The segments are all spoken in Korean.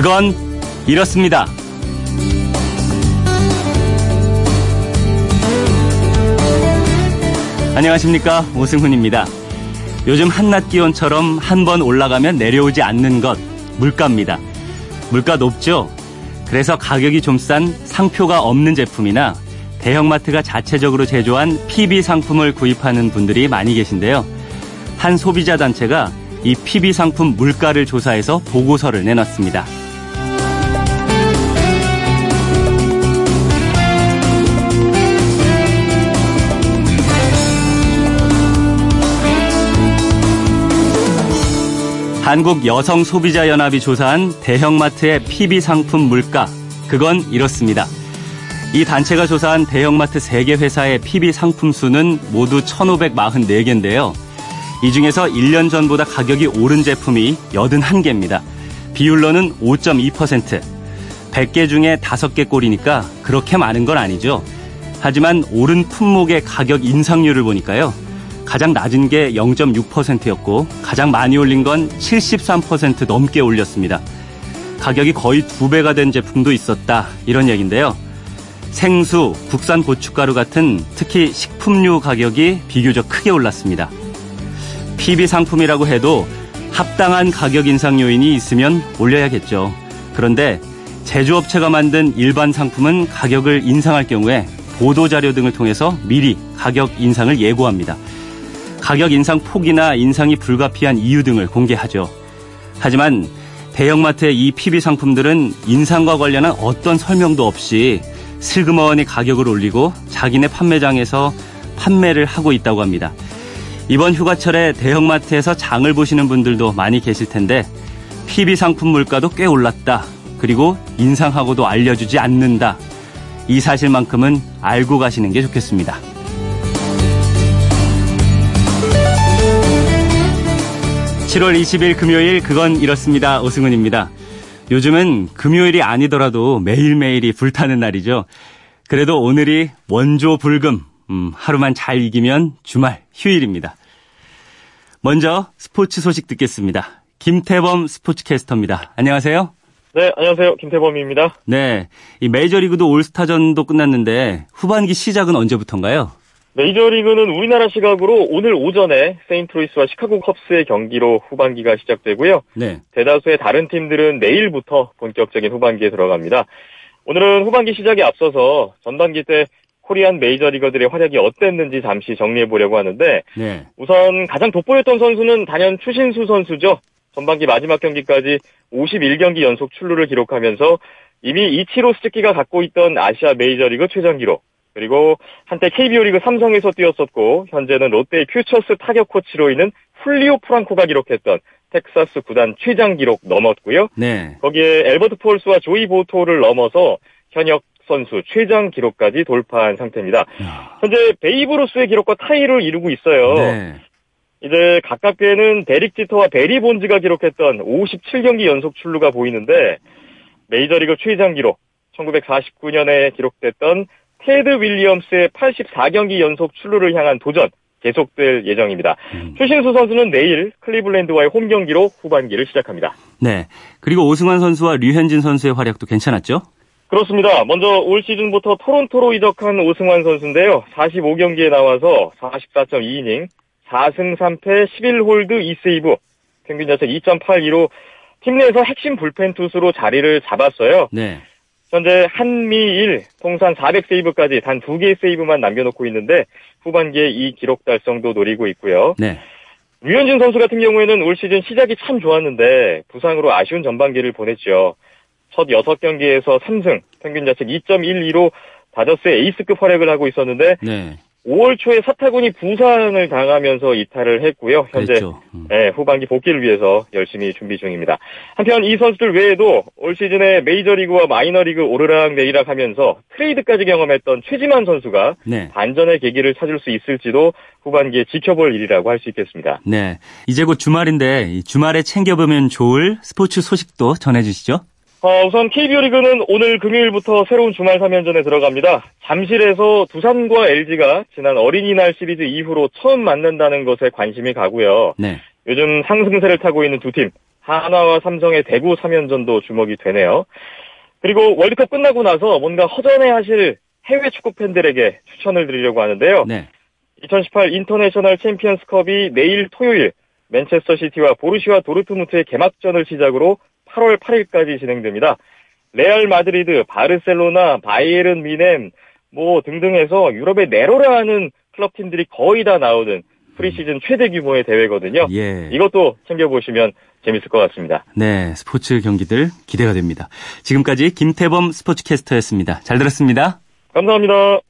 그건 이렇습니다. 안녕하십니까. 오승훈입니다. 요즘 한낮 기온처럼 한 번 올라가면 내려오지 않는 것, 물가입니다. 물가 높죠? 그래서 가격이 좀 싼 상표가 없는 제품이나 대형마트가 자체적으로 제조한 PB 상품을 구입하는 분들이 많이 계신데요. 한 소비자 단체가 이 PB 상품 물가를 조사해서 보고서를 내놨습니다. 한국 여성 소비자 연합이 조사한 대형마트의 PB 상품 물가 그건 이렇습니다. 이 단체가 조사한 대형마트 3개 회사의 PB 상품 수는 모두 1,544개인데요. 이 중에서 1년 전보다 가격이 오른 제품이 81개입니다. 비율로는 5.2%. 100개 중에 5개 꼴이니까 그렇게 많은 건 아니죠. 하지만 오른 품목의 가격 인상률을 보니까요. 가장 낮은 게 0.6%였고 가장 많이 올린 건 73% 넘게 올렸습니다. 가격이 거의 두 배가 된 제품도 있었다. 이런 얘기인데요. 생수, 국산 고춧가루 같은 특히 식품류 가격이 비교적 크게 올랐습니다. PB 상품이라고 해도 합당한 가격 인상 요인이 있으면 올려야겠죠. 그런데 제조업체가 만든 일반 상품은 가격을 인상할 경우에 보도자료 등을 통해서 미리 가격 인상을 예고합니다. 가격 인상 폭이나 인상이 불가피한 이유 등을 공개하죠. 하지만 대형마트의 이 PB 상품들은 인상과 관련한 어떤 설명도 없이 슬그머니 가격을 올리고 자기네 판매장에서 판매를 하고 있다고 합니다. 이번 휴가철에 대형마트에서 장을 보시는 분들도 많이 계실 텐데 PB 상품 물가도 꽤 올랐다. 그리고 인상하고도 알려주지 않는다. 이 사실만큼은 알고 가시는 게 좋겠습니다. 7월 20일 금요일 그건 이렇습니다. 오승훈입니다. 요즘은 금요일이 아니더라도 매일매일이 불타는 날이죠. 그래도 오늘이 원조 불금, 음, 하루만 잘 이기면 주말 휴일입니다. 먼저 스포츠 소식 듣겠습니다. 김태범 스포츠캐스터입니다. 안녕하세요. 네, 안녕하세요. 김태범입니다. 네. 이 메이저리그도 올스타전도 끝났는데 후반기 시작은 언제부터인가요? 메이저리그는 우리나라 시각으로 오늘 오전에 세인트루이스와 시카고 컵스의 경기로 후반기가 시작되고요. 네. 대다수의 다른 팀들은 내일부터 본격적인 후반기에 들어갑니다. 오늘은 후반기 시작에 앞서서 전반기 때 코리안 메이저리거들의 활약이 어땠는지 잠시 정리해 보려고 하는데 네. 우선 가장 돋보였던 선수는 단연 추신수 선수죠. 전반기 마지막 경기까지 51경기 연속 출루를 기록하면서 이미 이치로 스즈키가 갖고 있던 아시아 메이저리그 최장 기록 그리고 한때 KBO 리그 삼성에서 뛰었었고 현재는 롯데의 퓨처스 타격 코치로 있는 훌리오 프랑코가 기록했던 텍사스 구단 최장 기록 넘었고요. 네. 거기에 앨버트 푸홀스와 조이 보토를 넘어서 현역 선수 최장 기록까지 돌파한 상태입니다. 야. 현재 베이브 루스의 기록과 타이를 이루고 있어요. 네. 이제 가깝게는 데릭 지터와 베리 본즈가 기록했던 57경기 연속 출루가 보이는데 메이저리그 최장 기록 1949년에 기록됐던 테드 윌리엄스의 84경기 연속 출루를 향한 도전 계속될 예정입니다. 음. 추신수 선수는 내일 클리블랜드와의 홈 경기로 후반기를 시작합니다. 네. 그리고 오승환 선수와 류현진 선수의 활약도 괜찮았죠? 그렇습니다. 먼저 올 시즌부터 토론토로 이적한 오승환 선수인데요. 45경기에 나와서 44.2이닝, 4승 3패 11홀드 2세이브, 평균 자책 2.82로 팀 내에서 핵심 불펜 투수로 자리를 잡았어요. 네. 현재 한미일 통산 400세이브까지 단 2개의 세이브만 남겨놓고 있는데 후반기에 이 기록 달성도 노리고 있고요. 네. 류현진 선수 같은 경우에는 올 시즌 시작이 참 좋았는데 부상으로 아쉬운 전반기를 보냈죠. 첫 6경기에서 3승, 평균 자책 2.12로 다저스의 에이스급 활약을 하고 있었는데 네. 5월 초에 사타구니 부상을 당하면서 이탈을 했고요. 현재 음. 네, 후반기 복귀를 위해서 열심히 준비 중입니다. 한편 이 선수들 외에도 올 시즌에 메이저리그와 마이너리그 오르락 내리락 하면서 트레이드까지 경험했던 최지만 선수가 네. 반전의 계기를 찾을 수 있을지도 후반기에 지켜볼 일이라고 할 수 있겠습니다. 네. 이제 곧 주말인데 주말에 챙겨보면 좋을 스포츠 소식도 전해주시죠. 어, 우선 KBO 리그는 오늘 금요일부터 새로운 주말 3연전에 들어갑니다. 잠실에서 두산과 LG가 지난 어린이날 시리즈 이후로 처음 만난다는 것에 관심이 가고요. 네. 요즘 상승세를 타고 있는 두 팀, 한화와 삼성의 대구 3연전도 주목이 되네요. 그리고 월드컵 끝나고 나서 뭔가 허전해하실 해외 축구 팬들에게 추천을 드리려고 하는데요. 네. 2018 인터내셔널 챔피언스컵이 내일 토요일 맨체스터 시티와 보루시아 도르트문트의 개막전을 시작으로 8월 8일까지 진행됩니다. 레알 마드리드, 바르셀로나, 바이에른 뮌헨 뭐 등등해서 유럽의 내로라하는 클럽 팀들이 거의 다 나오는 프리시즌 최대 규모의 대회거든요. 예. 이것도 챙겨보시면 재밌을 것 같습니다. 네, 스포츠 경기들 기대가 됩니다. 지금까지 김태범 스포츠캐스터였습니다. 잘 들었습니다. 감사합니다.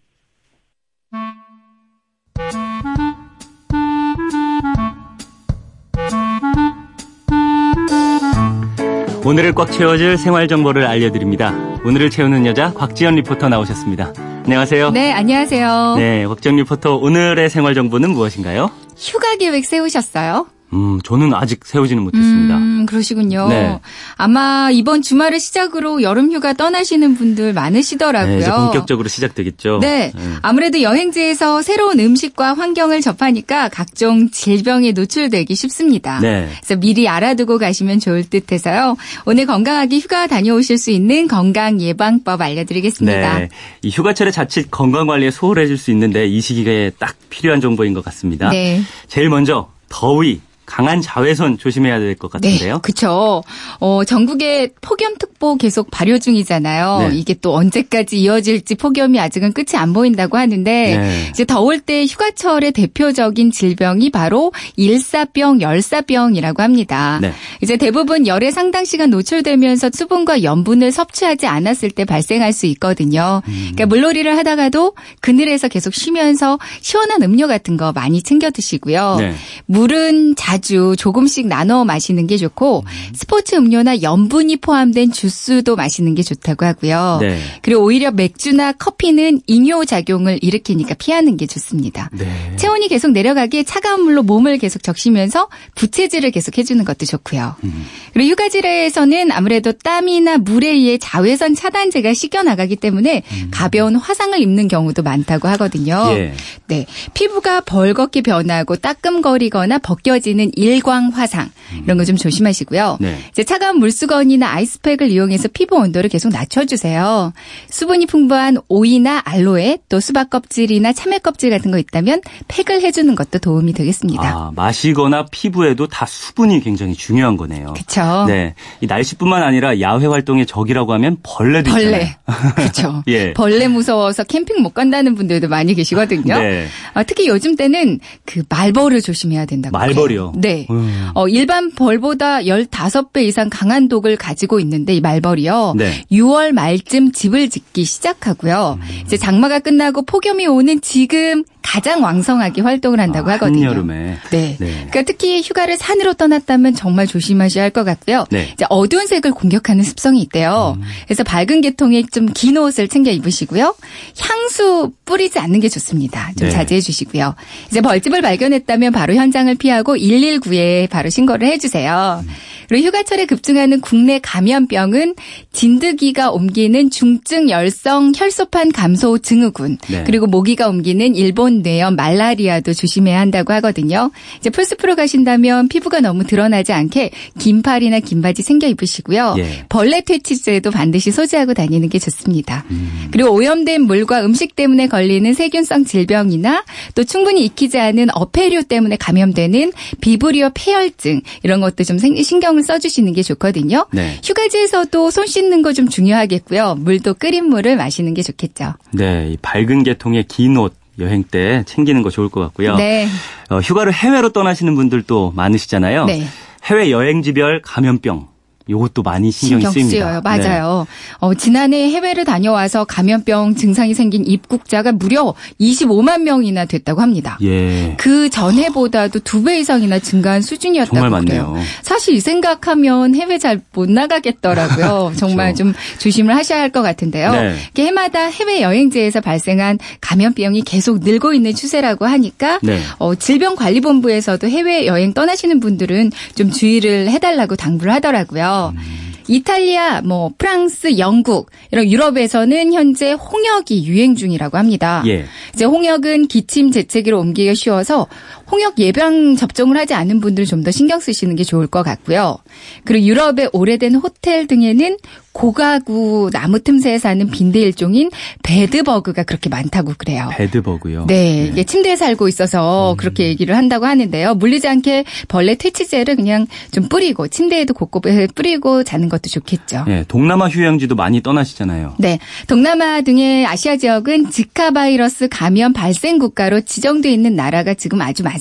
오늘을 꽉 채워줄 생활 정보를 알려드립니다. 오늘을 채우는 여자 곽지연 리포터 나오셨습니다. 안녕하세요. 네, 안녕하세요. 네, 곽지연 리포터 오늘의 생활 정보는 무엇인가요? 휴가 계획 세우셨어요? 음, 저는 아직 세우지는 못했습니다. 음, 그러시군요. 네. 아마 이번 주말을 시작으로 여름 휴가 떠나시는 분들 많으시더라고요. 네, 이제 본격적으로 시작되겠죠. 네. 네. 아무래도 여행지에서 새로운 음식과 환경을 접하니까 각종 질병에 노출되기 쉽습니다. 네. 그래서 미리 알아두고 가시면 좋을 듯 해서요. 오늘 건강하게 휴가 다녀오실 수 있는 건강 예방법 알려드리겠습니다. 네. 이 휴가철에 자칫 건강 관리에 소홀해질 수 있는데 이 시기에 딱 필요한 정보인 것 같습니다. 네. 제일 먼저 더위, 강한 자외선 조심해야 될 것 같은데요. 네, 그렇죠. 어, 전국에 폭염특보 계속 발효 중이잖아요. 네. 이게 또 언제까지 이어질지 폭염이 아직은 끝이 안 보인다고 하는데 네. 이제 더울 때 휴가철의 대표적인 질병이 바로 일사병, 열사병이라고 합니다. 네. 이제 대부분 열에 상당 시간 노출되면서 수분과 염분을 섭취하지 않았을 때 발생할 수 있거든요. 음. 그러니까 물놀이를 하다가도 그늘에서 계속 쉬면서 시원한 음료 같은 거 많이 챙겨 드시고요. 네. 물은 자 자주 조금씩 나눠 마시는 게 좋고 스포츠 음료나 염분이 포함된 주스도 마시는 게 좋다고 하고요. 네. 그리고 오히려 맥주나 커피는 이뇨 작용을 일으키니까 피하는 게 좋습니다. 네. 체온이 계속 내려가기에 차가운 물로 몸을 계속 적시면서 부채질을 계속 해주는 것도 좋고요. 음. 그리고 휴가지에서는 아무래도 땀이나 물에 의해 자외선 차단제가 씻겨 나가기 때문에 음. 가벼운 화상을 입는 경우도 많다고 하거든요. 예. 네, 피부가 벌겋게 변하고 따끔거리거나 벗겨지는 일광 화상 이런 거 좀 조심하시고요. 네. 이제 차가운 물수건이나 아이스팩을 이용해서 피부 온도를 계속 낮춰주세요. 수분이 풍부한 오이나 알로에 또 수박 껍질이나 참외 껍질 같은 거 있다면 팩을 해주는 것도 도움이 되겠습니다. 아, 마시거나 피부에도 다 수분이 굉장히 중요한 거네요. 그렇죠. 네, 이 날씨뿐만 아니라 야외 활동의 적이라고 하면 벌레도 벌레. 있잖아요. 그렇죠. 예. 벌레 무서워서 캠핑 못 간다는 분들도 많이 계시거든요. 네. 아, 특히 요즘 때는 그 말벌을 조심해야 된다고. 말벌이요? 네. 음. 어, 일반 벌보다 15배 이상 강한 독을 가지고 있는데 이 말벌이요. 네. 6월 말쯤 집을 짓기 시작하고요. 음. 이제 장마가 끝나고 폭염이 오는 지금 가장 왕성하게 활동을 한다고 아, 하거든요. 한여름에. 네. 네. 그러니까 특히 휴가를 산으로 떠났다면 정말 조심하셔야 할 것 같고요. 네. 이제 어두운 색을 공격하는 습성이 있대요. 음. 그래서 밝은 계통의 좀 긴 옷을 챙겨 입으시고요. 향수 뿌리지 않는 게 좋습니다. 좀 네. 자제해 주시고요. 이제 벌집을 발견했다면 바로 현장을 피하고 119에 바로 신고를 해 주세요. 음. 그리고 휴가철에 급증하는 국내 감염병은 진드기가 옮기는 중증 열성 혈소판 감소 증후군 네. 그리고 모기가 옮기는 일본 뇌염 말라리아도 조심해야 한다고 하거든요. 이제 풀스프로 가신다면 피부가 너무 드러나지 않게 긴 팔이나 긴 바지 챙겨 입으시고요. 예. 벌레 퇴치제도 반드시 소지하고 다니는 게 좋습니다. 음. 그리고 오염된 물과 음식 때문에 걸리는 세균성 질병이나 또 충분히 익히지 않은 어패류 때문에 감염되는 비브리오 폐혈증 이런 것도 좀 신경을 써주시는 게 좋거든요. 네. 휴가지에서도 손 씻는 거 좀 중요하겠고요. 물도 끓인 물을 마시는 게 좋겠죠. 네, 이 밝은 계통의 긴 옷. 여행 때 챙기는 거 좋을 것 같고요. 네. 어, 휴가를 해외로 떠나시는 분들도 많으시잖아요. 네. 해외 여행지별 감염병 이것도 많이 신경이 신경 쓰입니다. 쓰여요. 맞아요. 네. 어, 지난해 해외를 다녀와서 감염병 증상이 생긴 입국자가 무려 25만 명이나 됐다고 합니다. 예. 그 전해보다도 두 배 이상이나 증가한 수준이었다고 정말 많네요. 그래요. 사실 이 생각하면 해외 잘 못 나가겠더라고요. 정말 그렇죠. 좀 조심을 하셔야 할 것 같은데요. 네. 해마다 해외 여행지에서 발생한 감염병이 계속 늘고 있는 추세라고 하니까 네. 어, 질병관리본부에서도 해외 여행 떠나시는 분들은 좀 주의를 해달라고 당부를 하더라고요. 음. 이탈리아, 뭐 프랑스, 영국 이런 유럽에서는 현재 홍역이 유행 중이라고 합니다. 예. 이제 홍역은 기침 재채기로 옮기기가 쉬워서 홍역 예방 접종을 하지 않은 분들 좀 더 신경 쓰시는 게 좋을 것 같고요. 그리고 유럽의 오래된 호텔 등에는 고가구 나무 틈새에 사는 빈대 일종인 bedbug가 그렇게 많다고 그래요. bedbug요? 네, 이게 침대에 살고 있어서 음. 그렇게 얘기를 한다고 하는데요. 물리지 않게 벌레 퇴치제를 그냥 좀 뿌리고 침대에도 곳곳에 뿌리고 자는 것도 좋겠죠. 네, 동남아 휴양지도 많이 떠나시잖아요. 네, 동남아 등의 아시아 지역은 지카 바이러스 감염 발생 국가로 지정돼 있는 나라가 지금 아주 많습니다.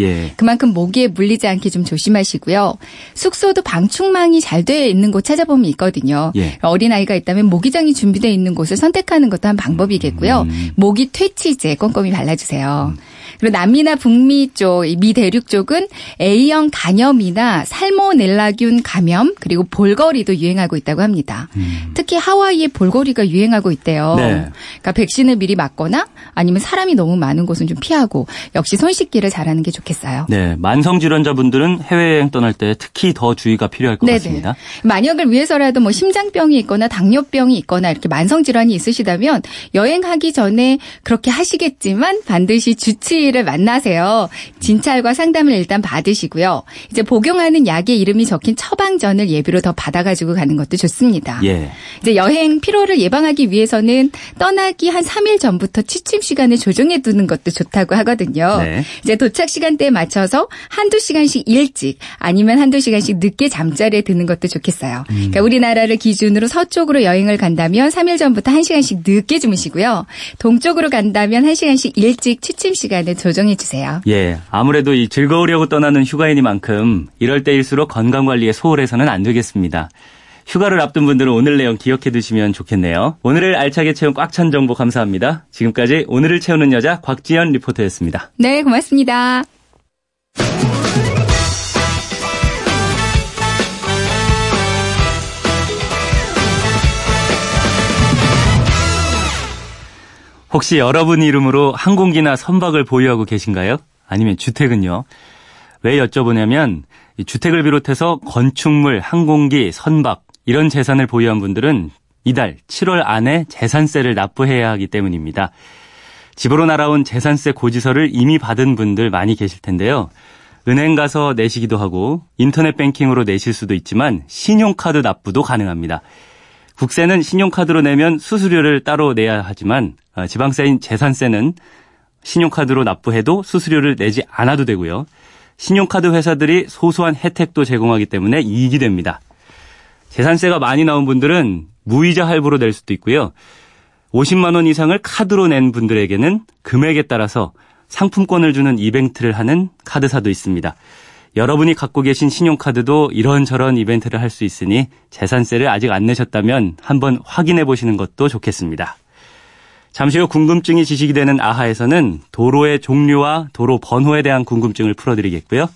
예. 그만큼 모기에 물리지 않게 좀 조심하시고요. 숙소도 방충망이 잘돼 있는 곳 찾아보면 있거든요. 예. 어린 아이가 있다면 모기장이 준비되어 있는 곳을 선택하는 것도 한 방법이겠고요. 음. 모기 퇴치제 꼼꼼히 발라주세요. 음. 그리고 남미나 북미 쪽, 미 대륙 쪽은 A형 간염이나 살모넬라균 감염 그리고 볼거리도 유행하고 있다고 합니다. 음. 특히 하와이에 볼거리가 유행하고 있대요. 네. 그러니까 백신을 미리 맞거나 아니면 사람이 너무 많은 곳은 좀 피하고 역시 손 씻기를 잘하는 게 좋겠어요. 네, 만성 질환자분들은 해외여행 떠날 때 특히 더 주의가 필요할 것 네네. 같습니다. 만약을 위해서라도 뭐 심장병이 있거나 당뇨병이 있거나 이렇게 만성 질환이 있으시다면 여행하기 전에 그렇게 하시겠지만 반드시 주치의를 의사를 만나세요. 진찰과 상담을 일단 받으시고요. 이제 복용하는 약의 이름이 적힌 처방전을 예비로 더 받아가지고 가는 것도 좋습니다. 예. 이제 여행 피로를 예방하기 위해서는 떠나기 한 3일 전부터 취침 시간을 조정해 두는 것도 좋다고 하거든요. 네. 이제 도착 시간대에 맞춰서 한두 시간씩 일찍 아니면 한두 시간씩 늦게 잠자리에 드는 것도 좋겠어요. 음. 그러니까 우리나라를 기준으로 서쪽으로 여행을 간다면 3일 전부터 1시간씩 늦게 주무시고요. 동쪽으로 간다면 1시간씩 일찍 취침 시간을 조정해 주세요. 예, 아무래도 이 즐거우려고 떠나는 휴가이니만큼 이럴 때일수록 건강 관리에 소홀해서는 안 되겠습니다. 휴가를 앞둔 분들은 오늘 내용 기억해 두시면 좋겠네요. 오늘을 알차게 채운 꽉 찬 정보 감사합니다. 지금까지 오늘을 채우는 여자 곽지연 리포터였습니다. 네, 고맙습니다. 혹시 여러분 이름으로 항공기나 선박을 보유하고 계신가요? 아니면 주택은요? 왜 여쭤보냐면 주택을 비롯해서 건축물, 항공기, 선박 이런 재산을 보유한 분들은 이달 7월 안에 재산세를 납부해야 하기 때문입니다. 집으로 날아온 재산세 고지서를 이미 받은 분들 많이 계실 텐데요. 은행 가서 내시기도 하고 인터넷 뱅킹으로 내실 수도 있지만 신용카드 납부도 가능합니다. 국세는 신용카드로 내면 수수료를 따로 내야 하지만 어, 지방세인 재산세는 신용카드로 납부해도 수수료를 내지 않아도 되고요. 신용카드 회사들이 소소한 혜택도 제공하기 때문에 이익이 됩니다. 재산세가 많이 나온 분들은 무이자 할부로 낼 수도 있고요. 50만 원 이상을 카드로 낸 분들에게는 금액에 따라서 상품권을 주는 이벤트를 하는 카드사도 있습니다. 여러분이 갖고 계신 신용카드도 이런저런 이벤트를 할 수 있으니 재산세를 아직 안 내셨다면 한번 확인해 보시는 것도 좋겠습니다. 잠시 후 궁금증이 지식이 되는 아하에서는 도로의 종류와 도로 번호에 대한 궁금증을 풀어드리겠고요.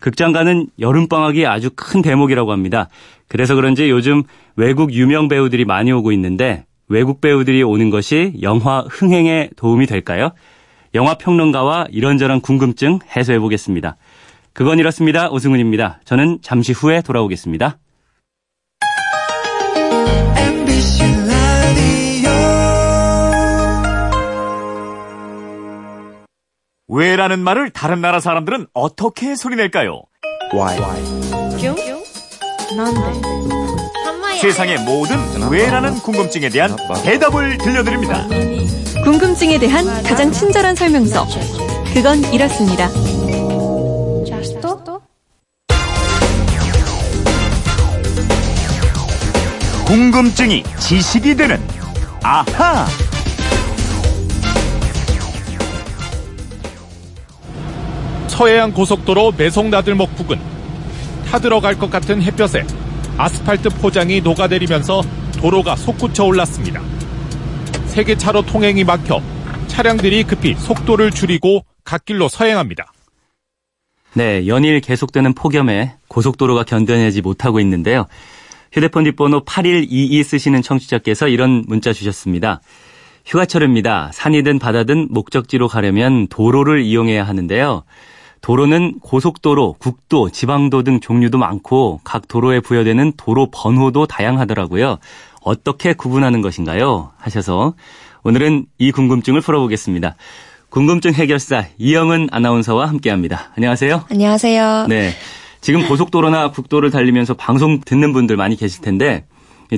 극장가는 여름방학이 아주 큰 대목이라고 합니다. 그래서 그런지 요즘 외국 유명 배우들이 많이 오고 있는데 외국 배우들이 오는 것이 영화 흥행에 도움이 될까요? 영화 평론가와 이런저런 궁금증 해소해 보겠습니다. 그건 이렇습니다. 오승훈입니다. 저는 잠시 후에 돌아오겠습니다. 왜라는 말을 다른 나라 사람들은 어떻게 소리낼까요? Why? 세상의 모든 왜라는 궁금증에 대한 대답을 들려드립니다. 궁금증에 대한 가장 친절한 설명서. 그건 이렇습니다. 궁금증이 지식이 되는 아하. 서해안 고속도로 매송나들목 부근 타들어갈 것 같은 햇볕에 아스팔트 포장이 녹아내리면서 도로가 솟구쳐 올랐습니다. 세계차로 통행이 막혀 차량들이 급히 속도를 줄이고 갓길로 서행합니다. 네, 연일 계속되는 폭염에 고속도로가 견뎌내지 못하고 있는데요. 휴대폰 뒷번호 8122 쓰시는 청취자께서 이런 문자 주셨습니다. 휴가철입니다. 산이든 바다든 목적지로 가려면 도로를 이용해야 하는데요. 도로는 고속도로, 국도, 지방도 등 종류도 많고 각 도로에 부여되는 도로 번호도 다양하더라고요. 어떻게 구분하는 것인가요? 하셔서 오늘은 이 궁금증을 풀어보겠습니다. 궁금증 해결사 이영은 아나운서와 함께합니다. 안녕하세요. 안녕하세요. 네. 지금 고속도로나 국도를 달리면서 방송 듣는 분들 많이 계실 텐데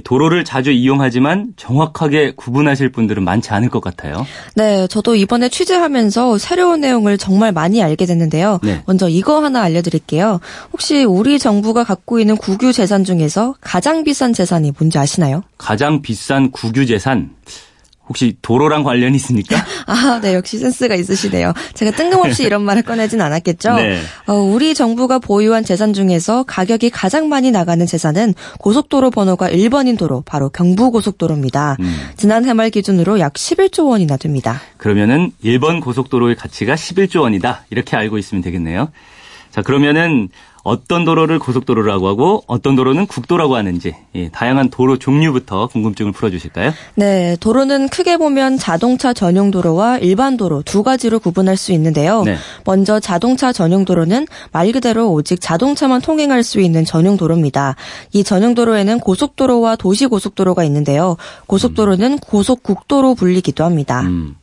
도로를 자주 이용하지만 정확하게 구분하실 분들은 많지 않을 것 같아요. 네, 저도 이번에 취재하면서 새로운 내용을 정말 많이 알게 됐는데요. 네. 먼저 이거 하나 알려드릴게요. 혹시 우리 정부가 갖고 있는 국유 재산 중에서 가장 비싼 재산이 뭔지 아시나요? 가장 비싼 국유 재산. 혹시 도로랑 관련이 있습니까? 아, 네, 역시 센스가 있으시네요. 제가 뜬금없이 이런 말을 꺼내진 않았겠죠? 네. 어, 우리 정부가 보유한 재산 중에서 가격이 가장 많이 나가는 재산은 고속도로 번호가 1번인 도로, 바로 경부고속도로입니다. 음. 지난 해말 기준으로 약 11조 원이나 됩니다. 그러면은 1번 고속도로의 가치가 11조 원이다. 이렇게 알고 있으면 되겠네요. 자, 그러면은 어떤 도로를 고속도로라고 하고 어떤 도로는 국도라고 하는지 예, 다양한 도로 종류부터 궁금증을 풀어주실까요? 네, 도로는 크게 보면 자동차 전용 도로와 일반 도로 두 가지로 구분할 수 있는데요. 네. 먼저 자동차 전용 도로는 말 그대로 오직 자동차만 통행할 수 있는 전용 도로입니다. 이 전용 도로에는 고속도로와 도시 고속도로가 있는데요. 고속도로는 고속국도로 불리기도 합니다. 음.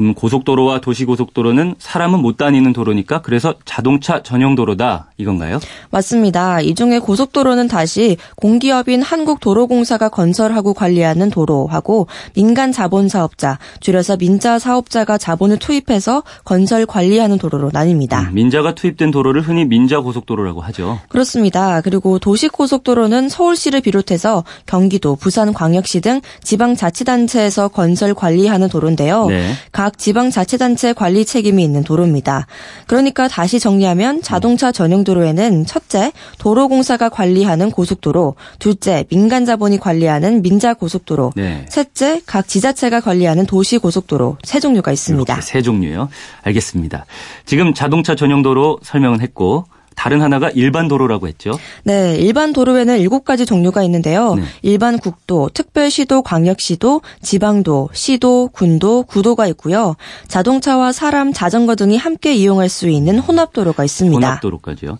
그럼 고속도로와 도시고속도로는 사람은 못 다니는 도로니까 그래서 자동차 전용 도로다 이건가요? 맞습니다. 이 중에 고속도로는 다시 공기업인 한국도로공사가 건설하고 관리하는 도로하고 민간 자본 사업자, 줄여서 민자 사업자가 자본을 투입해서 건설 관리하는 도로로 나뉩니다. 음, 민자가 투입된 도로를 흔히 민자 고속도로라고 하죠. 그렇습니다. 그리고 도시고속도로는 서울시를 비롯해서 경기도, 부산광역시 등 지방자치단체에서 건설 관리하는 도로인데요. 네. 각각 지방자치단체 관리 책임이 있는 도로입니다. 그러니까 다시 정리하면 자동차 전용 도로에는 첫째, 도로공사가 관리하는 고속도로, 둘째, 민간 자본이 관리하는 민자 고속도로, 네. 셋째, 각 지자체가 관리하는 도시 고속도로 세 종류가 있습니다. 세 종류요. 알겠습니다. 지금 자동차 전용 도로 설명은 했고 다른 하나가 일반 도로라고 했죠. 네, 일반 도로에는 7가지 종류가 있는데요. 네. 일반 국도, 특별시도, 광역시도, 지방도, 시도, 군도, 구도가 있고요. 자동차와 사람, 자전거 등이 함께 이용할 수 있는 혼합도로가 있습니다. 혼합도로까지요.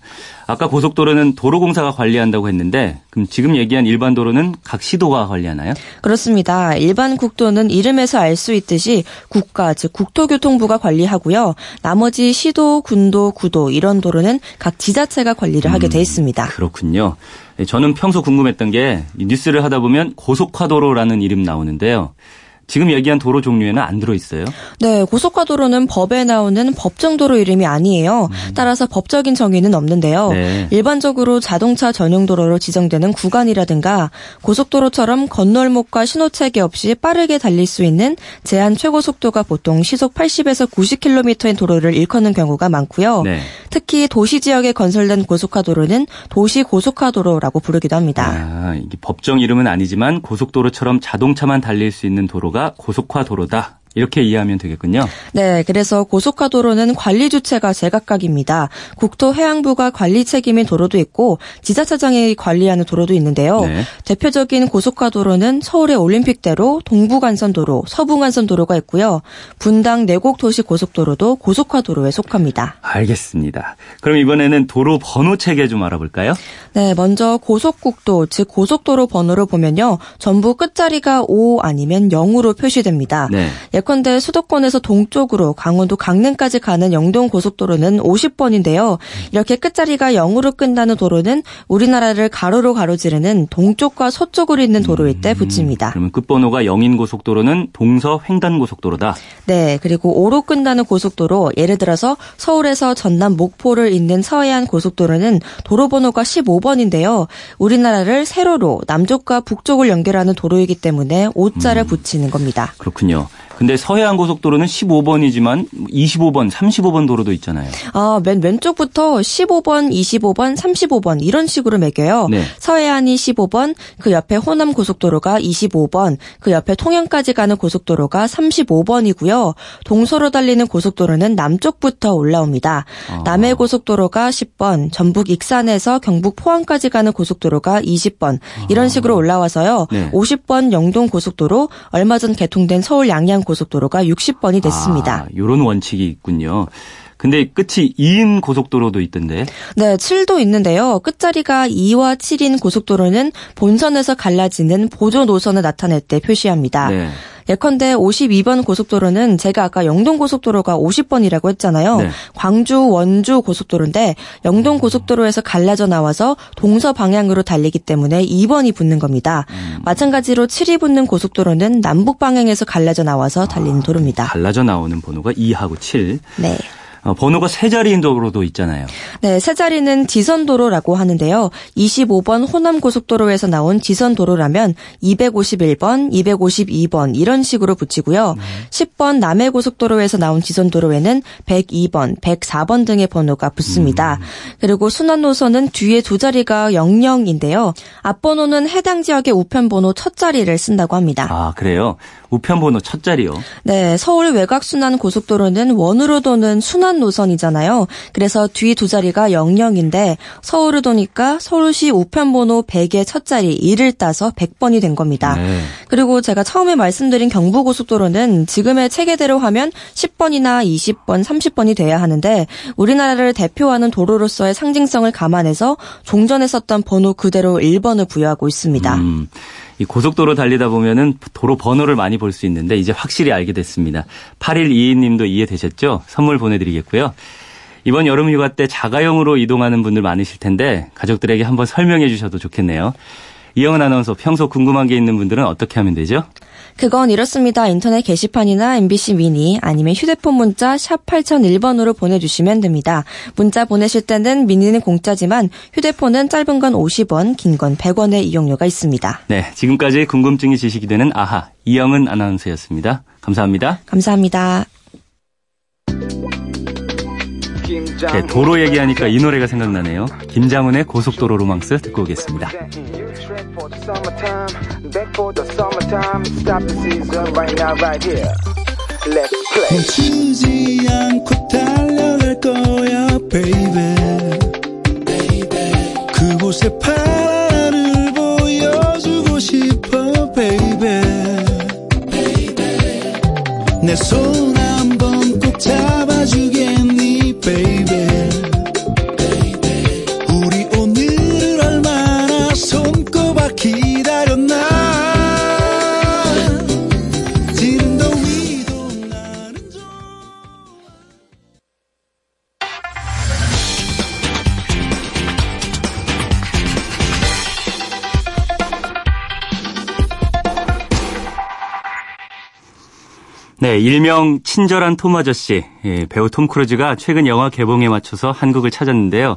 아까 고속도로는 도로공사가 관리한다고 했는데 그럼 지금 얘기한 일반 도로는 각 시도가 관리하나요? 그렇습니다. 일반 국도는 이름에서 알 수 있듯이 국가 즉 국토교통부가 관리하고요. 나머지 시도, 군도, 구도 이런 도로는 각 지자체가 관리를 하게 돼 음, 있습니다. 그렇군요. 네, 저는 평소 궁금했던 게 뉴스를 하다 보면 고속화도로라는 이름 나오는데요. 지금 얘기한 도로 종류에는 안 들어 있어요? 네, 고속화도로는 법에 나오는 법정도로 이름이 아니에요. 음. 따라서 법적인 정의는 없는데요. 네. 일반적으로 자동차 전용 도로로 지정되는 구간이라든가 고속도로처럼 건널목과 신호체계 없이 빠르게 달릴 수 있는 제한 최고 속도가 보통 시속 80에서 90km인 도로를 일컫는 경우가 많고요. 네. 특히 도시 지역에 건설된 고속화도로는 도시 고속화도로라고 부르기도 합니다. 아, 이게 법정 이름은 아니지만 고속도로처럼 자동차만 달릴 수 있는 도로가 도로가 고속화 도로다. 이렇게 이해하면 되겠군요. 네, 그래서 고속화도로는 관리 주체가 제각각입니다. 국토해양부가 관리 책임인 도로도 있고 지자체장이 관리하는 도로도 있는데요. 네. 대표적인 고속화도로는 서울의 올림픽대로, 동부간선도로, 서부간선도로가 있고요. 분당 내곡 도시 고속도로도 고속화도로에 속합니다. 알겠습니다. 그럼 이번에는 도로 번호 체계 좀 알아볼까요? 네, 먼저 고속국도, 즉 고속도로 번호를 보면요. 전부 끝자리가 5 아니면 0으로 표시됩니다. 네. 예컨대 수도권에서 동쪽으로 강원도 강릉까지 가는 영동 고속도로는 50번인데요. 이렇게 끝자리가 0으로 끝나는 도로는 우리나라를 가로로 가로지르는 동쪽과 서쪽으로 있는 도로일 때 음, 붙입니다. 그러면 끝번호가 0인 고속도로는 동서 횡단 고속도로다. 네, 그리고 5로 끝나는 고속도로 예를 들어서 서울에서 전남 목포를 잇는 서해안 고속도로는 도로 번호가 15번인데요. 우리나라를 세로로 남쪽과 북쪽을 연결하는 도로이기 때문에 5자를 음, 붙이는 겁니다. 그렇군요. 근데 서해안 고속도로는 15번이지만 25번, 35번 도로도 있잖아요. 아, 맨 왼쪽부터 15번, 25번, 35번 이런 식으로 매겨요. 네. 서해안이 15번, 그 옆에 호남 고속도로가 25번, 그 옆에 통영까지 가는 고속도로가 35번이고요. 동서로 달리는 고속도로는 남쪽부터 올라옵니다. 아. 남해 고속도로가 10번, 전북 익산에서 경북 포항까지 가는 고속도로가 20번 이런 아. 식으로 올라와서요. 네. 50번 영동 고속도로, 얼마 전 개통된 서울 양양 고속도로가 60번이 됐습니다. 아, 이런 원칙이 있군요. 근데 끝이 2인 고속도로도 있던데. 네, 7도 있는데요. 끝자리가 2와 7인 고속도로는 본선에서 갈라지는 보조 노선을 나타낼 때 표시합니다. 네. 예컨대 52번 고속도로는 제가 아까 영동 고속도로가 50번이라고 했잖아요. 네. 광주 원주 고속도로인데 영동 고속도로에서 갈라져 나와서 동서 방향으로 달리기 때문에 2번이 붙는 겁니다. 음. 마찬가지로 7이 붙는 고속도로는 남북 방향에서 갈라져 나와서 달리는 도로입니다. 갈라져 나오는 번호가 2하고 7. 네. 어, 번호가 세 자리인 도로도 있잖아요. 네, 세 자리는 지선 도로라고 하는데요. 25번 호남 고속도로에서 나온 지선 도로라면 251번, 252번 이런 식으로 붙이고요. 네. 10번 남해 고속도로에서 나온 지선 도로에는 102번, 104번 등의 번호가 붙습니다. 음. 그리고 순환 노선은 뒤에 두 자리가 00인데요. 앞번호는 해당 지역의 우편 번호 첫 자리를 쓴다고 합니다. 아, 그래요? 우편 번호 첫 자리요? 네, 서울 외곽순환 고속도로는 원으로 도는 순환 노선이잖아요. 그래서 뒤 두 자리가 00인데 서울을 도니까 서울시 우편번호 100의 첫 자리 1을 따서 100번이 된 겁니다. 네. 그리고 제가 처음에 말씀드린 경부고속도로는 지금의 체계대로 하면 10번이나 20번, 30번이 돼야 하는데 우리나라를 대표하는 도로로서의 상징성을 감안해서 종전에 썼던 번호 그대로 1번을 부여하고 있습니다. 음. 이 고속도로 달리다 보면은 도로 번호를 많이 볼 수 있는데 이제 확실히 알게 됐습니다. 8122님도 이해되셨죠? 선물 보내드리겠고요. 이번 여름 휴가 때 자가용으로 이동하는 분들 많으실 텐데 가족들에게 한번 설명해 주셔도 좋겠네요. 이영은 아나운서 평소 궁금한 게 있는 분들은 어떻게 하면 되죠? 그건 이렇습니다. 인터넷 게시판이나 MBC 미니 아니면 휴대폰 문자 샵 8001번으로 보내주시면 됩니다. 문자 보내실 때는 미니는 공짜지만 휴대폰은 짧은 건 50원, 긴 건 100원의 이용료가 있습니다. 네, 지금까지 궁금증이 지식이 되는 아하 이영은 아나운서였습니다. 감사합니다. 감사합니다. 네, 도로 얘기하니까 이 노래가 생각나네요. 김장훈의 고속도로 로망스 듣고 오겠습니다. 멈추지 않고 달려갈 거야, baby. 그곳에 파란을 보여주고 싶어, baby. 내손 일명 친절한 톰 아저씨, 예, 배우 톰 크루즈가 최근 영화 개봉에 맞춰서 한국을 찾았는데요.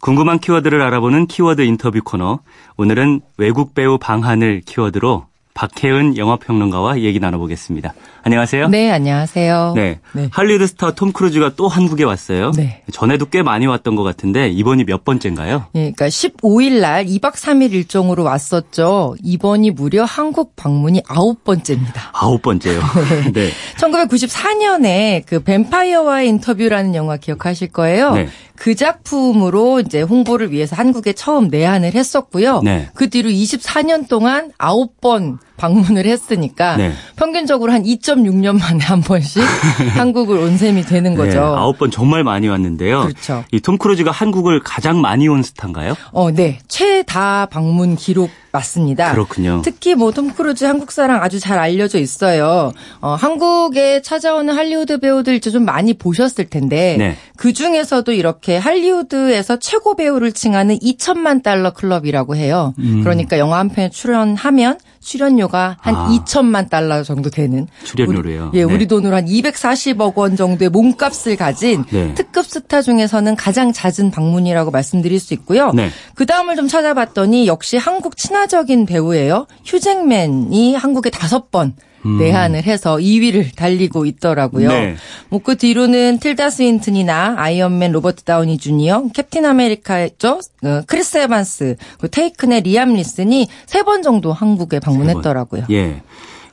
궁금한 키워드를 알아보는 키워드 인터뷰 코너. 오늘은 외국 배우 방한을 키워드로 박혜은 영화평론가와 얘기 나눠보겠습니다. 안녕하세요. 네, 안녕하세요. 네. 네. 할리우드 스타 톰 크루즈가 또 한국에 왔어요. 네. 전에도 꽤 많이 왔던 것 같은데 이번이 몇 번째인가요? 네, 그러니까 15일 날 2박 3일 일정으로 왔었죠. 이번이 무려 한국 방문이 아홉 번째입니다. 아홉 번째요. 네. 네. 1994년에 그 뱀파이어와의 인터뷰라는 영화 기억하실 거예요. 네. 그 작품으로 이제 홍보를 위해서 한국에 처음 내한을 했었고요. 네. 그 뒤로 24년 동안 9번 방문을 했으니까 네. 평균적으로 한 2.6년 만에 한 번씩 한국을 온 셈이 되는 거죠. 네, 9번 정말 많이 왔는데요. 그렇죠. 이 톰 크루즈가 한국을 가장 많이 온 스타인가요? 어, 네. 최다 방문 기록 맞습니다. 그렇군요. 특히 뭐 톰 크루즈 한국 사랑 아주 잘 알려져 있어요. 어, 한국에 찾아오는 할리우드 배우들 좀 많이 보셨을 텐데 네. 그 중에서도 이렇게 할리우드에서 최고 배우를 칭하는 2천만 달러 클럽이라고 해요. 음. 그러니까 영화 한 편에 출연하면 출연료가 한 아. 2천만 달러 정도 되는 출연료래요. 우리, 예, 네. 우리 돈으로 한 240억 원 정도의 몸값을 가진 네. 특급 스타 중에서는 가장 잦은 방문이라고 말씀드릴 수 있고요. 네. 그 다음을 좀 찾아봤더니 역시 한국 친화적인 배우예요. 휴 잭맨이 한국에 다섯 번 음. 내한을 해서 2위를 달리고 있더라고요. 네. 뭐 그 뒤로는 틸다 스윈튼이나 아이언맨 로버트 다우니 주니어, 캡틴 아메리카죠. 어, 크리스 에반스, 그 테이큰의 리암 니슨이 세 번 정도 한국에 방문했더라고요. 예.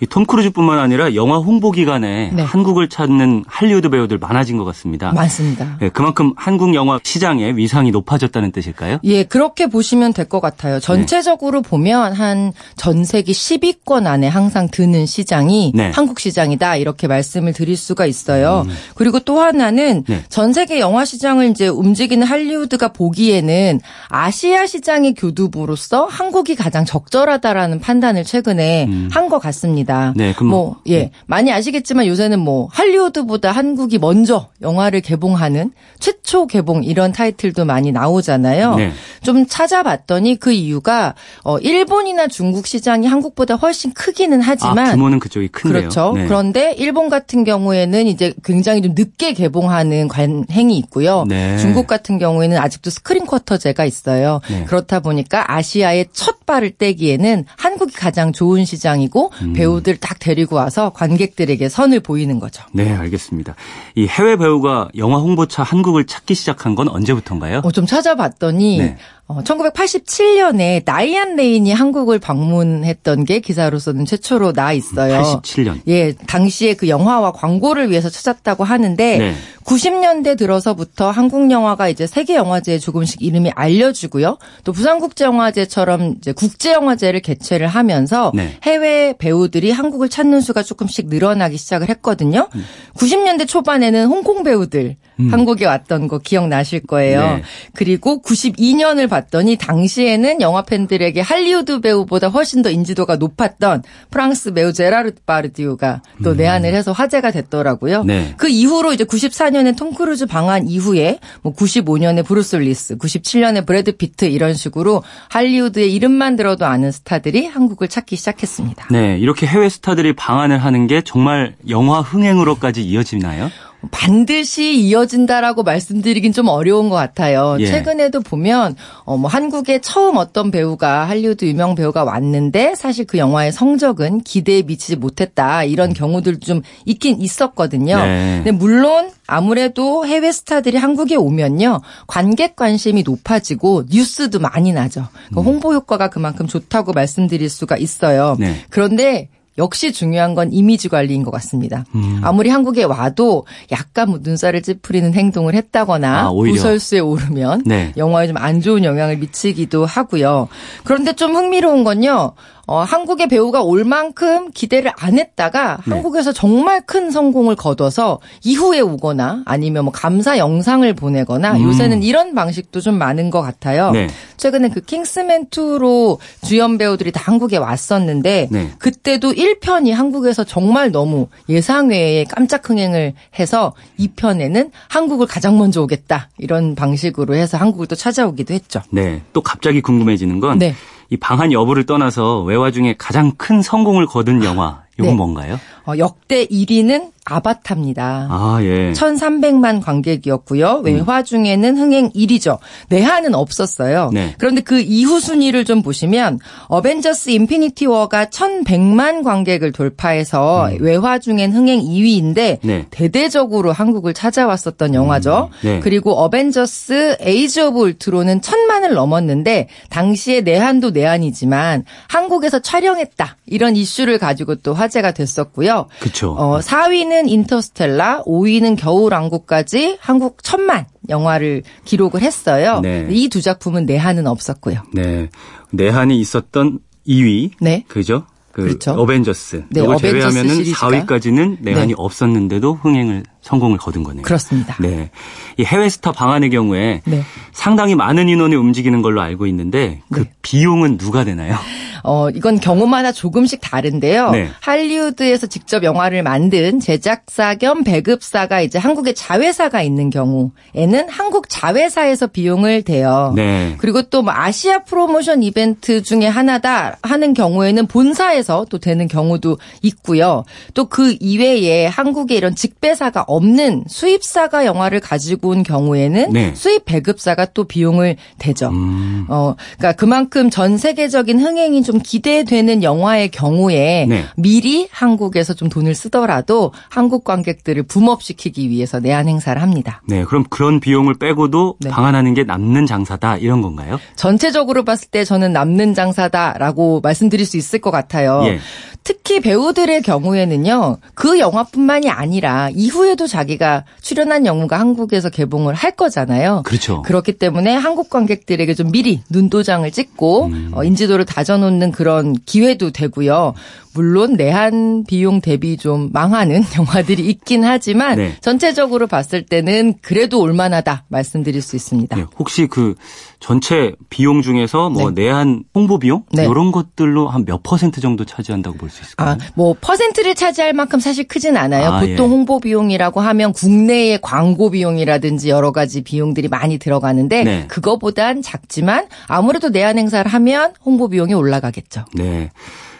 톰 크루즈뿐만 아니라 영화 홍보 기간에 네. 한국을 찾는 할리우드 배우들 많아진 것 같습니다. 많습니다. 네, 그만큼 한국 영화 시장의 위상이 높아졌다는 뜻일까요? 예, 그렇게 보시면 될 것 같아요. 전체적으로 네. 보면 한 전 세계 10위권 안에 항상 드는 시장이 네. 한국 시장이다 이렇게 말씀을 드릴 수가 있어요. 음. 그리고 또 하나는 네. 전 세계 영화 시장을 이제 움직이는 할리우드가 보기에는 아시아 시장의 교두보로서 한국이 가장 적절하다라는 판단을 최근에 음. 한것 같습니다. 네, 그럼 뭐 예, 네. 많이 아시겠지만 요새는 뭐 할리우드보다 한국이 먼저 영화를 개봉하는 최초 개봉 이런 타이틀도 많이 나오잖아요. 네. 좀 찾아봤더니 그 이유가 어 일본이나 중국 시장이 한국보다 훨씬 크기는 하지만 아, 규모는 그쪽이 큰데요. 그렇죠. 네. 그런데 일본 같은 경우에는 이제 굉장히 좀 늦게 개봉하는 관행이 있고요. 네. 중국 같은 경우에는 아직도 스크린 쿼터제가 있어요. 네. 그렇다 보니까 아시아의 첫 발을 떼기에는 한국이 가장 좋은 시장이고 음. 배우 들 딱 데리고 와서 관객들에게 선을 보이는 거죠. 네, 알겠습니다. 이 해외 배우가 영화 홍보차 한국을 찾기 시작한 건 언제부터인가요? 어, 좀 찾아봤더니 네. 어, 1987년에 나이안 레인이 한국을 방문했던 게 기사로서는 최초로 나 있어요. 87년. 예, 당시에 그 영화와 광고를 위해서 찾았다고 하는데 네. 90년대 들어서부터 한국 영화가 이제 세계 영화제에 조금씩 이름이 알려지고요. 또 부산국제영화제처럼 이제 국제 영화제를 개최를 하면서 네. 해외 배우들이 한국을 찾는 수가 조금씩 늘어나기 시작을 했거든요. 음. 90년대 초반에는 홍콩 배우들 음. 한국에 왔던 거 기억나실 거예요. 네. 그리고 92년을 봤더니 당시에는 영화 팬들에게 할리우드 배우보다 훨씬 더 인지도가 높았던 프랑스 배우 제라르 드파르디외가 또 음. 내한을 해서 화제가 됐더라고요. 네. 그 이후로 이제 94년에 톰 크루즈 방한 이후에 뭐 95년에 브루스 윌리스, 97년에 브래드 피트 이런 식으로 할리우드의 이름만 들어도 아는 스타들이 한국을 찾기 시작했습니다. 네, 이렇게 해외 스타들이 방한을 하는 게 정말 영화 흥행으로까지 이어지나요? 반드시 이어진다라고 말씀드리긴 좀 어려운 것 같아요. 예. 최근에도 보면 어 뭐 한국에 처음 어떤 배우가 할리우드 유명 배우가 왔는데 사실 그 영화의 성적은 기대에 미치지 못했다 이런 경우들도 좀 있긴 있었거든요. 네. 근데 물론 아무래도 해외 스타들이 한국에 오면요 관객 관심이 높아지고 뉴스도 많이 나죠. 그 홍보 효과가 그만큼 좋다고 말씀드릴 수가 있어요. 네. 그런데 역시 중요한 건 이미지 관리인 것 같습니다. 음. 아무리 한국에 와도 약간 뭐 눈살을 찌푸리는 행동을 했다거나 아, 구설수에 오르면 네. 영화에 좀 안 좋은 영향을 미치기도 하고요. 그런데 좀 흥미로운 건요. 어, 한국의 배우가 올 만큼 기대를 안 했다가 네. 한국에서 정말 큰 성공을 거둬서 이후에 오거나 아니면 뭐 감사 영상을 보내거나 음. 요새는 이런 방식도 좀 많은 것 같아요. 네. 최근에 그 킹스맨 2로 주연 배우들이 다 한국에 왔었는데 네. 그때도 1편이 한국에서 정말 너무 예상 외에 깜짝 흥행을 해서 2편에는 한국을 가장 먼저 오겠다 이런 방식으로 해서 한국을 또 찾아오기도 했죠. 네. 또 갑자기 궁금해지는 건 네. 이 방한 여부를 떠나서 외화 중에 가장 큰 성공을 거둔 영화 이건 네. 뭔가요? 어, 역대 1위는 아바타입니다. 아, 예. 1,300만 관객이었고요. 외화 음. 중에는 흥행 1위죠. 내한은 없었어요. 네. 그런데 그 이후 순위를 좀 보시면 어벤져스 인피니티 워가 1,100만 관객을 돌파해서 음. 외화 중엔 흥행 2위인데 네. 대대적으로 한국을 찾아왔었던 영화죠. 음. 네. 그리고 어벤져스 에이지 오브 울트론은 1,000만을 넘었는데 당시에 내한도 내한이지만 한국에서 촬영했다. 이런 이슈를 가지고 또 화제가 됐었고요. 그렇죠. 어, 4위는 4위는 인터스텔라, 5위는 겨울왕국까지 한국 천만 영화를 기록을 했어요. 네. 이 두 작품은 내한은 없었고요. 네. 내한이 있었던 2위. 네. 그죠? 그 그렇죠. 어벤져스. 네, 이걸 제외하면은 4위까지는 내한이 네. 없었는데도 흥행을 성공을 거둔 거네요. 그렇습니다. 네. 이 해외 스타 방한의 경우에 네. 상당히 많은 인원이 움직이는 걸로 알고 있는데 그 네. 비용은 누가 되나요? 어, 이건 경우마다 조금씩 다른데요. 네. 할리우드에서 직접 영화를 만든 제작사 겸 배급사가 이제 한국에 자회사가 있는 경우에는 한국 자회사에서 비용을 대요. 네. 그리고 또 뭐 아시아 프로모션 이벤트 중에 하나다 하는 경우에는 본사에서 또 되는 경우도 있고요. 또 그 이외에 한국에 이런 직배사가 없는 수입사가 영화를 가지고 온 경우에는 네. 수입 배급사가 또 비용을 대죠. 음. 어, 그러니까 그만큼 전 세계적인 흥행이 좀 기대되는 영화의 경우에 네. 미리 한국에서 좀 돈을 쓰더라도 한국 관객들을 붐업시키기 위해서 내한 행사를 합니다. 네, 그럼 그런 비용을 빼고도 네. 방한하는 게 남는 장사다 이런 건가요? 전체적으로 봤을 때 저는 남는 장사다라고 말씀드릴 수 있을 것 같아요. 예. 특히 배우들의 경우에는요, 그 영화뿐만이 아니라 이후에도 자기가 출연한 영화가 한국에서 개봉을 할 거잖아요. 그렇죠. 그렇기 때문에 한국 관객들에게 좀 미리 눈도장을 찍고 음. 어, 인지도를 다져놓는 그런 기회도 되고요. 물론 내한 비용 대비 좀 망하는 영화들이 있긴 하지만 네. 전체적으로 봤을 때는 그래도 올만하다 말씀드릴 수 있습니다. 네, 혹시 그 전체 비용 중에서 뭐 네. 내한 홍보 비용 네. 이런 것들로 한 몇 퍼센트 정도 차지한다고 볼 수 있을까요? 아, 뭐 퍼센트를 차지할 만큼 사실 크진 않아요. 아, 보통 예. 홍보 비용이라고 하면 국내의 광고 비용이라든지 여러 가지 비용들이 많이 들어가는데 네. 그거보단 작지만 아무래도 내한 행사를 하면 홍보 비용이 올라가겠죠. 네.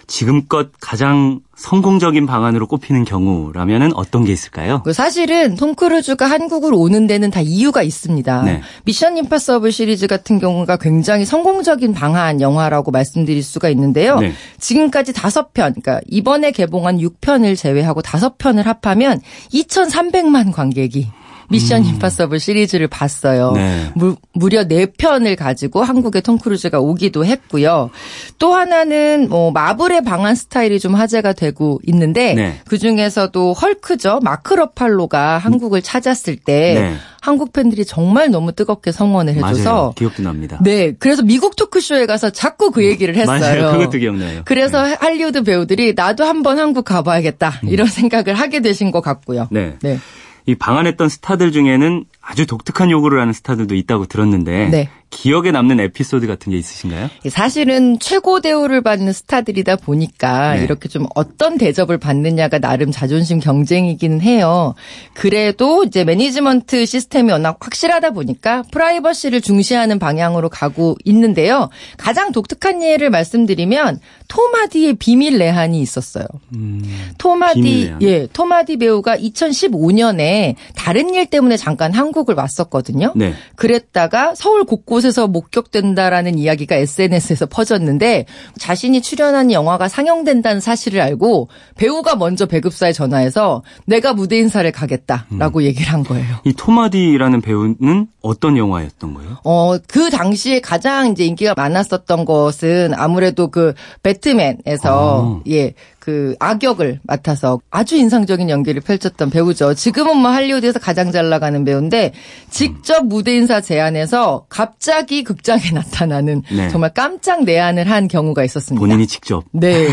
지금껏 가장 성공적인 방한으로 꼽히는 경우라면 어떤 게 있을까요? 그 사실은 톰 크루즈가 한국으로 오는 데는 다 이유가 있습니다. 네. 미션 임파서블 시리즈 같은 경우가 굉장히 성공적인 방한 영화라고 말씀드릴 수가 있는데요. 네. 지금까지 다섯 편, 그러니까 이번에 개봉한 6편을 제외하고 다섯 편을 합하면 2,300만 관객이 미션 음. 임파서블 시리즈를 봤어요. 네. 무, 무려 4편을 가지고 한국에 톰 크루즈가 오기도 했고요. 또 하나는 뭐 마블의 방한 스타일이 좀 화제가 되고 있는데 네. 그중에서도 헐크죠. 마크 러팔로가 한국을 찾았을 때 네. 한국 팬들이 정말 너무 뜨겁게 성원을 해줘서 맞아요. 기억도 납니다. 네, 그래서 미국 토크쇼에 가서 자꾸 그 얘기를 했어요. 맞아요, 그것도 기억나요. 그래서 네. 할리우드 배우들이 나도 한번 한국 가봐야겠다 이런 음. 생각을 하게 되신 것 같고요. 네. 네. 이 방한했던 스타들 중에는 아주 독특한 요구를 하는 스타들도 있다고 들었는데 네. 기억에 남는 에피소드 같은 게 있으신가요? 사실은 최고 대우를 받는 스타들이다 보니까 네. 이렇게 좀 어떤 대접을 받느냐가 나름 자존심 경쟁이기는 해요. 그래도 이제 매니지먼트 시스템이 워낙 확실하다 보니까 프라이버시를 중시하는 방향으로 가고 있는데요. 가장 독특한 예를 말씀드리면 톰 하디의 비밀 내한이 있었어요. 음, 토마디 예, 토마디 배우가 2015년에 다른 일 때문에 잠깐 한국 을 왔었거든요. 네. 그랬다가 서울 곳곳 곳에서 목격된다라는 이야기가 SNS에서 퍼졌는데 자신이 출연한 영화가 상영된다는 사실을 알고 배우가 먼저 배급사에 전화해서 내가 무대 인사를 가겠다라고 음. 얘기를 한 거예요. 이 토마디라는 배우는 어떤 영화였던 거예요? 어, 그 당시에 가장 이제 인기가 많았었던 것은 아무래도 그 배트맨에서 아. 예, 그 악역을 맡아서 아주 인상적인 연기를 펼쳤던 배우죠. 지금은 뭐 할리우드에서 가장 잘 나가는 배우인데 직접 무대 인사 제안해서 갑자기 극장에 나타나는 네. 정말 깜짝 내한을 한 경우가 있었습니다. 본인이 직접. 네.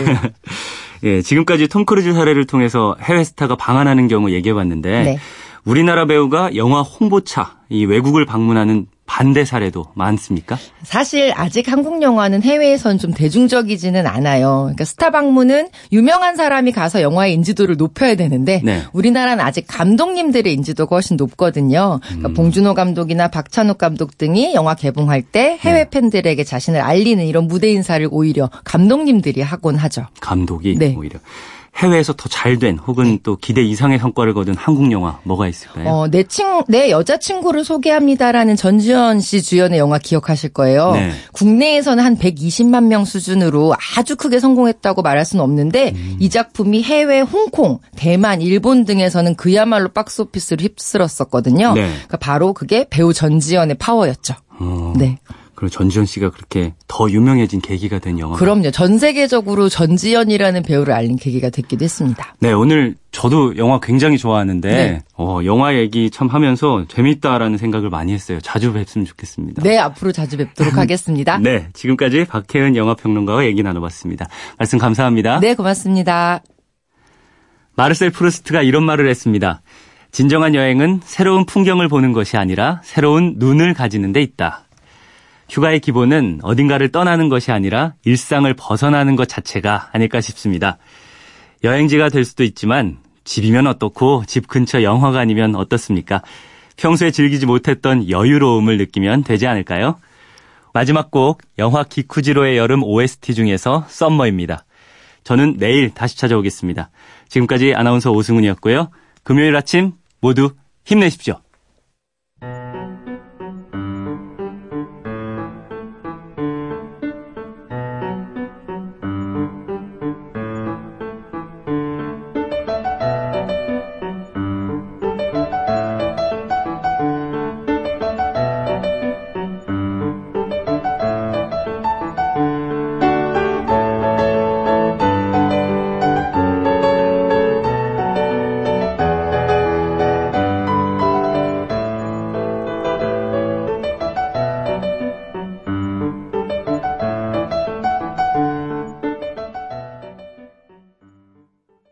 예, 지금까지 톰 크루즈 사례를 통해서 해외 스타가 방한하는 경우 얘기해 봤는데 네. 우리나라 배우가 영화 홍보차, 이 외국을 방문하는 반대 사례도 많습니까? 사실 아직 한국 영화는 해외에선 좀 대중적이지는 않아요. 그러니까 스타 방문은 유명한 사람이 가서 영화의 인지도를 높여야 되는데 네. 우리나라는 아직 감독님들의 인지도가 훨씬 높거든요. 그러니까 음. 봉준호 감독이나 박찬욱 감독 등이 영화 개봉할 때 해외 네. 팬들에게 자신을 알리는 이런 무대 인사를 오히려 감독님들이 하곤 하죠. 감독이 네. 오히려. 해외에서 더 잘 된 혹은 네. 또 기대 이상의 성과를 거둔 한국 영화 뭐가 있을까요? 어, 내 친, 내 여자친구를 소개합니다라는 전지현 씨 주연의 영화 기억하실 거예요. 네. 국내에서는 한 120만 명 수준으로 아주 크게 성공했다고 말할 수는 없는데 음. 이 작품이 해외 홍콩, 대만, 일본 등에서는 그야말로 박스오피스를 휩쓸었었거든요. 네. 그러니까 바로 그게 배우 전지현의 파워였죠. 어. 네. 그리고 전지현 씨가 그렇게 더 유명해진 계기가 된 영화. 그럼요. 전 세계적으로 전지현이라는 배우를 알린 계기가 됐기도 했습니다. 네, 오늘 저도 영화 굉장히 좋아하는데 네. 어, 영화 얘기 참 하면서 재밌다라는 생각을 많이 했어요. 자주 뵀으면 좋겠습니다. 네, 앞으로 자주 뵙도록 하겠습니다. 네, 지금까지 박혜은 영화 평론가와 얘기 나눠봤습니다. 말씀 감사합니다. 네, 고맙습니다. 마르셀 프루스트가 이런 말을 했습니다. 진정한 여행은 새로운 풍경을 보는 것이 아니라 새로운 눈을 가지는 데 있다. 휴가의 기본은 어딘가를 떠나는 것이 아니라 일상을 벗어나는 것 자체가 아닐까 싶습니다. 여행지가 될 수도 있지만 집이면 어떻고 집 근처 영화관이면 어떻습니까? 평소에 즐기지 못했던 여유로움을 느끼면 되지 않을까요? 마지막 곡 영화 기쿠지로의 여름 OST 중에서 썸머입니다. 저는 내일 다시 찾아오겠습니다. 지금까지 아나운서 오승훈이었고요. 금요일 아침 모두 힘내십시오.